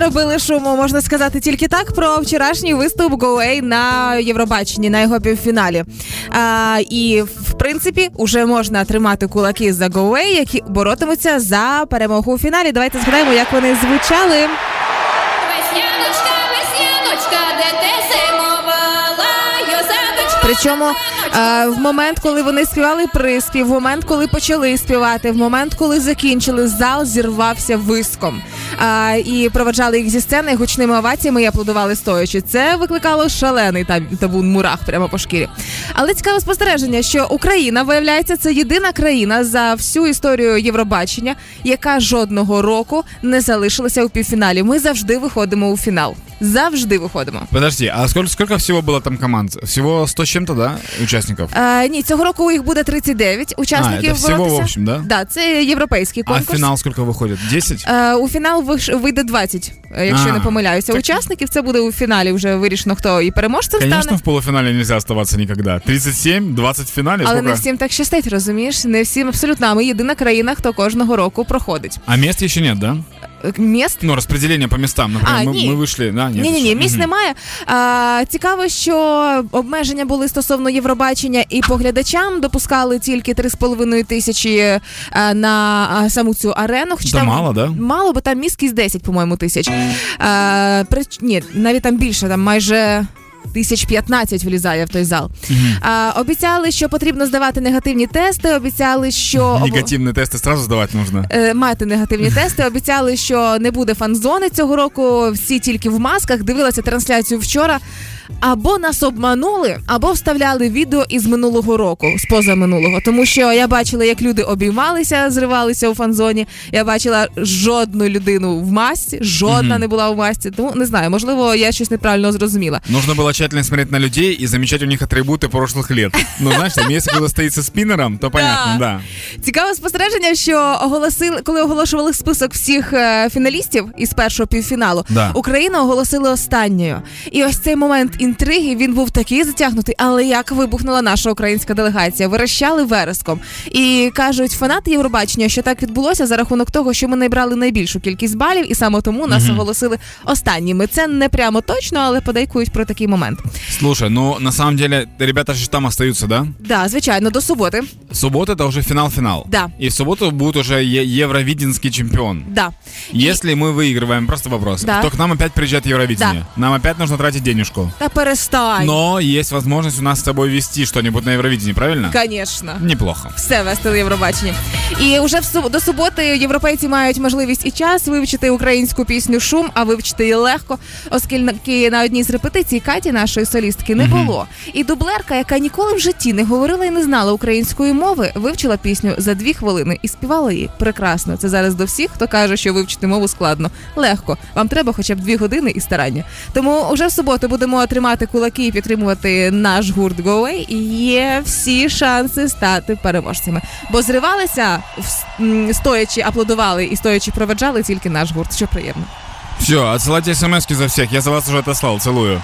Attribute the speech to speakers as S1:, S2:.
S1: наробили шуму, можна сказати тільки так про вчорашній виступ Гоуей на Євробаченні на його півфіналі. А, І в принципі вже можна тримати кулаки за Гоуей, які боротимуться за перемогу у фіналі. Давайте згадаємо, як вони звучали. Причому в момент, коли вони співали приспів, в момент, коли почали співати, в момент, коли закінчили, зал зірвався виском. І проведжали їх зі сцени гучними оваціями і аплодували стоячи. Це викликало шалений там табун мурах прямо по шкірі. Але цікаве спостереження, що Україна виявляється це єдина країна за всю історію Євробачення, яка жодного року не залишилася у півфіналі. Ми завжди виходимо у фінал Завжди виходимо.
S2: Подожди, а сколько, сколько всего было там команд? Всего 100 с чем-то, да, участников?
S1: Е, ні, цього року їх буде 39 учасників.
S2: А, це всього,
S1: боротися.
S2: в общем, да?
S1: Да, це європейський
S2: А в
S1: конкурс.
S2: финал сколько выходит? 10?
S1: Е, у фінал виш- вийде 20, е, якщо
S2: А,
S1: не помиляюся.
S2: так-
S1: Учасників це буде у фіналі вже вирішено, хто і переможцем
S2: Конечно,
S1: стане.
S2: в полуфинале нельзя оставаться никогда. 37, 20 в финале,
S1: Але
S2: сколько?
S1: не всім так щастить, розумієш? Не всім абсолютно. А ми єдина країна, хто кожного року проходить.
S2: А мест еще нет, да?
S1: Е, Міст
S2: Ну, распределение по местам. Например,
S1: А,
S2: мы,
S1: ні.
S2: мы вышли, да?
S1: Ні, ні, ні, місць немає. А, цікаво, що обмеження були стосовно Євробачення і поглядачам допускали тільки 3,5 тисячі е, на саму цю арену. Хоч
S2: Да
S1: там
S2: мало, да?
S1: Мало, бо там міськість 10, по-моєму, тисяч. А, при... ні, навіть там більше, там майже Тисяч 15 влізає в той зал. А, обіцяли, що потрібно здавати негативні тести. Обіцяли, що обо-
S2: Негативные тесты сразу сдавать нужно.
S1: е, мати негативні тести. Обіцяли, що не буде фан-зони цього року. Всі тільки в масках. Дивилася трансляцію вчора. Або нас обманули, або вставляли відео із минулого року, з позаминулого. Тому що я бачила, як люди обіймалися, зривалися у фан-зоні. Я бачила жодну людину в масці, жодна
S2: Мгм.
S1: не була в масці. Тому не знаю, можливо, я щось неправильно зрозуміла.
S2: Нужно было тщательно смотреть на людей и замечать у них атрибуты прошлых лет. Ну, знаешь, там, если кто-то стоит со спиннером, то понятно, да.
S1: Цікаве спостереження, що оголосили, коли оголошували список всіх е, фіналістів із першого півфіналу,
S2: Да.
S1: Україна оголосила останньою. І ось цей момент інтриги він був такий затягнутий, але як вибухнула наша українська делегація, вирощали вереском. І кажуть фанати Євробачення, що так відбулося за рахунок того, що ми набрали найбільшу кількість балів, і саме тому нас оголосили останніми. Це не прямо точно, але подейкують про такий момент
S2: Слушай, ну, на самом деле, ребята же там остаются, да?
S1: Да, звичайно, до суботи.
S2: Суббота это уже финал-финал.
S1: Да.
S2: И в субботу будет уже е- евровиденский чемпион.
S1: Да.
S2: Если мы выигрываем, просто вопрос,
S1: Да.
S2: то к нам опять приезжает Евровидение. Нам опять нужно тратить денежку.
S1: Та перестань.
S2: Но есть возможность у нас с тобой вести что-нибудь на Евровидении, правильно?
S1: Конечно.
S2: Неплохо.
S1: Все вести на Євробаченні. І вже в суб- до суботи європейці мають можливість і час вивчити українську пісню Шум, а вивчити її легко, оскільки на одній з репетицій Каті, нашої солістки, не було. І дублерка, яка ніколи в житті не говорила і не знала української мови, вивчила пісню за дві хвилини і співала її прекрасно. Це зараз до всіх, хто каже, що вивчити мову складно. Легко. Вам треба хоча б дві години і старання. Тому вже в суботу будемо тримати кулаки і підтримувати наш гурт Away. І є всі шанси стати переможцями. Бо зривалися стоячи, аплодували і стоячи проведжали тільки наш гурт, що приємно.
S2: Все, отсылайте смс за всех. Я за вас уже отослал. Целую.